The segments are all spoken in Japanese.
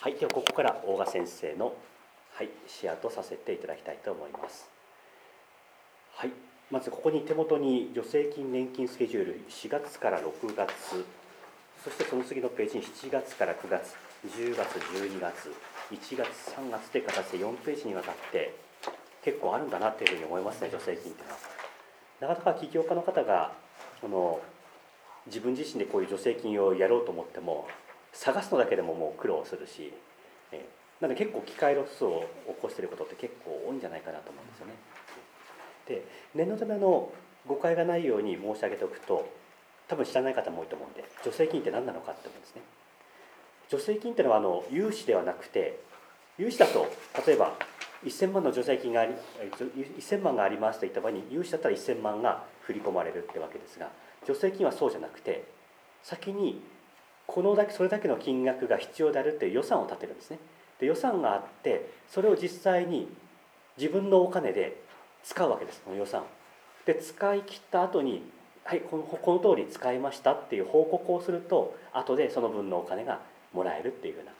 はい、ではここから大賀先生の、はい、シェアとさせていただきたいと思います。はい、まずここに手元に助成金年金スケジュール4月から6月そしてその次のページに7月から9月10月12月1月3月という形で4ページにわたって結構あるんだなというふうに思いますね助成金っていうのは。なかなか起業家の方がその自分自身でこういう助成金をやろうと思っても探すのだけでももう苦労するし、えーなので結構機械ロスを起こしていることって結構多いんじゃないかなと思うんですよね。で念のための誤解がないように申し上げておくと多分知らない方も多いと思うんで助成金って何なのかって思うんですね。助成金っていうのはあの融資ではなくて融資だと例えば1000万の助成金があり1000万がありますといった場合に融資だったら1000万が振り込まれるってわけですが助成金はそうじゃなくて先にこのだけそれだけの金額が必要であるという予算を立てるんですね。で予算があってそれを実際に自分のお金で使うわけですこの予算。で使い切った後にはいこのこの通り使いましたっていう報告をすると後でその分のお金がもらえるっていうふうな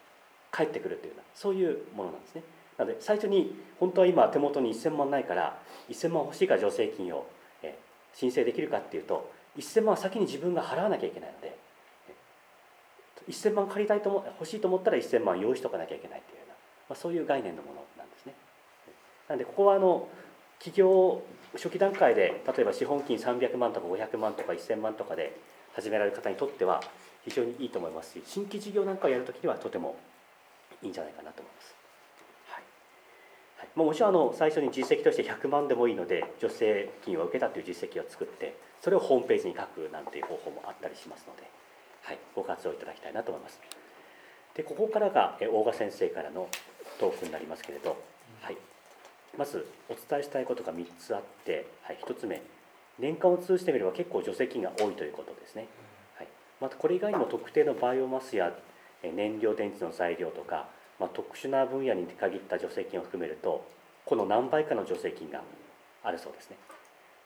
返ってくるっていうようなそういうものなんですね。なので最初に本当は今手元に1000万ないから1000万欲しいから助成金を申請できるかっていうと1000万は先に自分が払わなきゃいけないので1000万借りたいと思欲しいと思ったら1000万用意しとかなきゃいけないっていうような、まあ、そういう概念のものなんですね。なのでここはあの企業初期段階で例えば資本金300万とか500万とか1000万とかで始められる方にとっては非常にいいと思いますし新規事業なんかをやるときにはとてもいいんじゃないかなと思います。はいはいまあ、もちろんあの最初に実績として100万でもいいので助成金を受けたという実績を作ってそれをホームページに書くなんていう方法もあったりしますので、はい、ご活用いただきたいなと思います。でここからが大賀先生からのトークになりますけれど、はい、まずお伝えしたいことが3つあって、はい、1つ目年間を通じてみれば結構助成金が多いということですね、はい、またこれ以外にも特定のバイオマスや燃料電池の材料とか、まあ、特殊な分野に限った助成金を含めるとこの何倍かの助成金があるそうですね。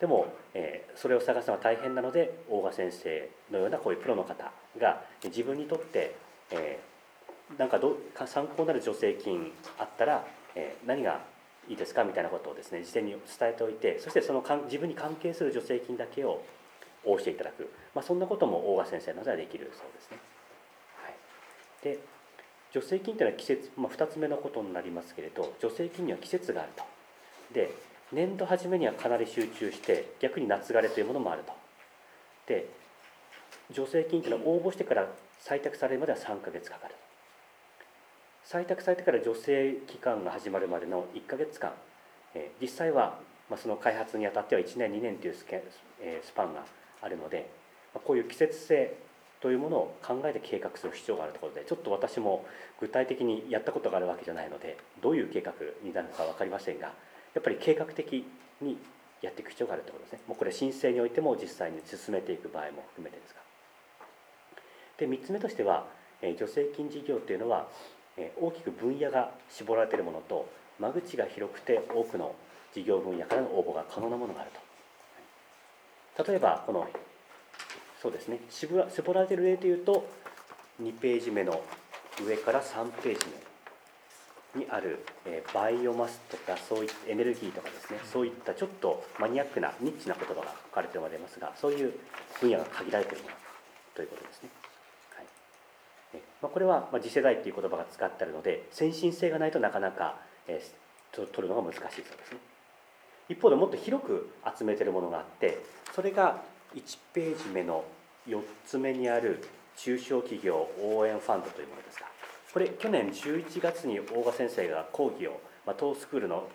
でも、えーそれを探すのは大変なので大賀先生のようなこういうプロの方が自分にとって、えーなんかどか参考になる助成金あったら、えー何がいいですかみたいなことをですね事前に伝えておいてそしてそのかん自分に関係する助成金だけを応じていただく、まあ、そんなことも大賀先生のではできるそうですね。はい、で助成金というのは季節、まあ、2つ目のことになりますけれど助成金には季節があると。で年度初めにはかなり集中して逆に夏枯れというものもあると。で助成金というのは応募してから採択されるまでは3ヶ月かかる。採択されてから助成期間が始まるまでの1ヶ月間、えー実際は、まあ、その開発にあたっては1年2年というスケ、えースパンがあるので、まあ、こういう季節性というものを考えて計画する必要があるところでちょっと私も具体的にやったことがあるわけじゃないのでどういう計画になるのか分かりませんがやっぱり計画的にやっていく必要があるということですね。もうこれ申請においても実際に進めていく場合も含めてですが。で3つ目としては、助成金事業というのは大きく分野が絞られているものと間口が広くて多くの事業分野からの応募が可能なものがあると。例えばこのそうですね。絞ら絞られている例というと2ページ目の上から3ページ目。にある、えーバイオマスとかそういったエネルギーとかですねそういったちょっとマニアックなニッチな言葉が書かれておりますがそういう分野が限られているものということですね。はい。ねまあ、これはまあ次世代っていう言葉が使ってあるので先進性がないとなかなか、え取るのが難しいそうですね。一方でもっと広く集めてるものがあってそれが1ページ目の4つ目にある中小企業応援ファンドというものですがこれ去年11月に大賀先生が講義を、まあ、当スクールの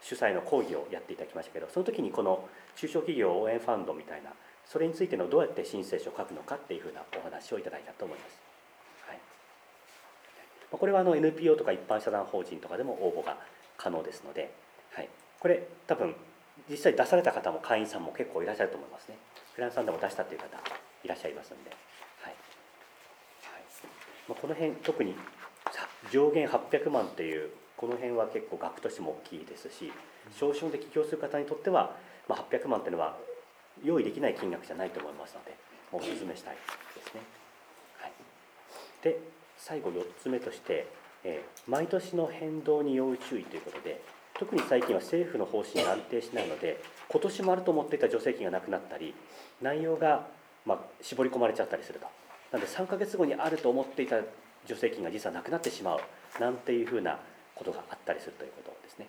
主催の講義をやっていただきましたけどその時にこの中小企業応援ファンドみたいなそれについてのどうやって申請書を書くのかっていうふうなお話をいただいたと思います。はいまあこれはあの NPO とか一般社団法人とかでも応募が可能ですので、はい、これ多分実際出された方も会員さんも結構いらっしゃると思いますね。フランスさんでも出したという方いらっしゃいますんで、まあ、この辺特に上限800万というこの辺は結構額としても大きいですし少々で起業する方にとっては、まあ、800万というのは用意できない金額じゃないと思いますのでお勧めしたいですね。はい、で最後4つ目としてえー、毎年の変動に要注意ということで特に最近は政府の方針が安定しないので今年もあると思っていた助成金がなくなったり内容がまあ絞り込まれちゃったりするとなので3か月後にあると思っていた助成金が実はなくなってしまうなんていうふうなことがあったりするということですね。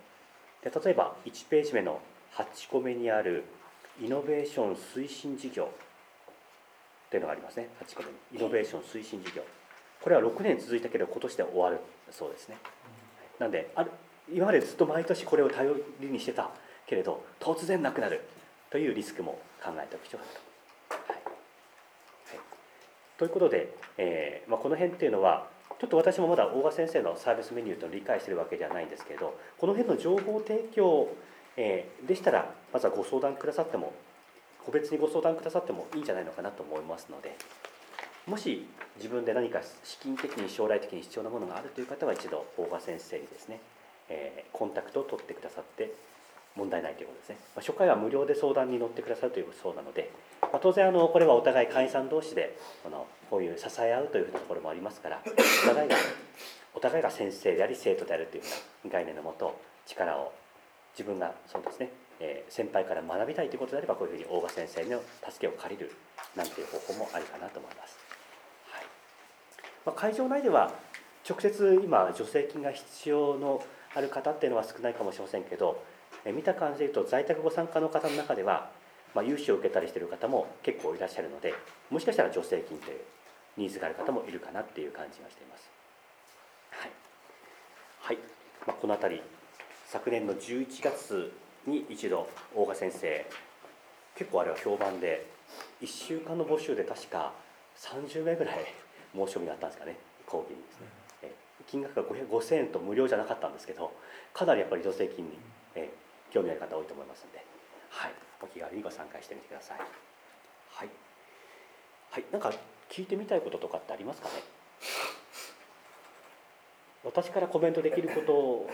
で例えば1ページ目の8個目にあるイノベーション推進事業っていうのがありますね8個目にイノベーション推進事業これは6年続いたけど今年で終わるそうですね。なんである今までずっと毎年これを頼りにしてたけれど突然なくなるというリスクも考えておく必要があると。はい、ということで、えーまあ、この辺っていうのはちょっと私もまだ大賀先生のサービスメニューと理解してるわけではないんですけれどこの辺の情報提供、えー、でしたらまずはご相談くださっても個別にご相談くださってもいいんじゃないのかなと思いますのでもし自分で何か資金的に将来的に必要なものがあるという方は一度大賀先生にですね、えー、コンタクトを取ってくださって問題ないということですね、まあ、初回は無料で相談に乗ってくださるというそうなので、まあ、当然あのこれはお互い会員さん同士でこのこういう支え合うというところもありますからお互いがお互いが先生であり生徒であるというふうな概念のもと力を自分がそうですね、えー、先輩から学びたいということであればこういうふうに大賀先生の助けを借りるなんていう方法もありかなと思います。はいまあ、会場内では直接今助成金が必要のある方っていうのは少ないかもしれませんけど見た感じで言うと在宅ご参加の方の中では、まあ、融資を受けたりしている方も結構いらっしゃるのでもしかしたら助成金というニーズがある方もいるかなっていう感じがしています。はい、はい。まあ、この辺り昨年の11月に一度大賀先生結構あれは評判で1週間の募集で確か30名ぐらい申し込みがあったんですかね講義にですね、え金額が5000円と無料じゃなかったんですけどかなりやっぱり助成金に、え興味ある方多いと思いますので、はい、お気軽にご参加してみてください。はい、はい、なんか聞いてみたいこととかってありますかね？私からコメントできること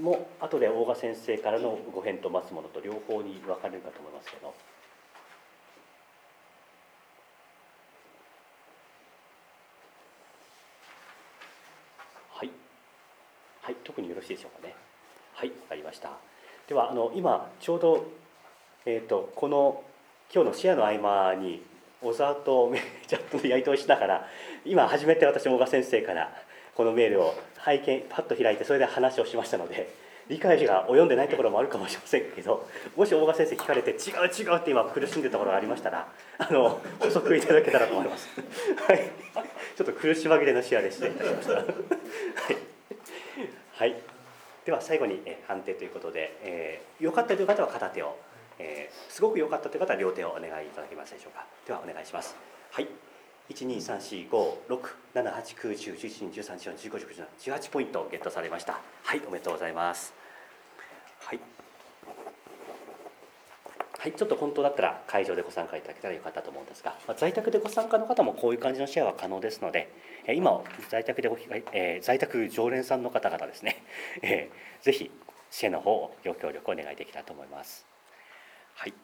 も後で大賀先生からのご返答を待つものと両方に分かれるかと思いますけど。はい、はい、特によろしいでしょうかね。はい、わかりました。ではあの今ちょうど、えーと、この今日のシェアの合間に小沢とチャットでやり取りしながら今初めて私大賀先生からこのメールを拝見パッと開いてそれで話をしましたので理解が及んでないところもあるかもしれませんけどもし大賀先生聞かれて違う違うって今苦しんでるところがありましたらあの補足いただけたらと思います。はい、ちょっと苦し紛れのシェアで失礼いたしました。はい、はいでは最後に判定ということで、えー、よかったという方は片手を、えー、すごく良かったという方は両手をお願いいただけますでしょうか。ではお願いします。はい。1234567891011121314151618ポイントゲットされました。はいおめでとうございますはいはい、ちょっと本当だったら会場でご参加いただけたらよかったと思うんですが、ま、在宅でご参加の方もこういう感じのシェアは可能ですので、え今在宅でご、え、在宅常連さんの方々ですね、えー、ぜひシェアの方をご協力お願いできたらと思います。はい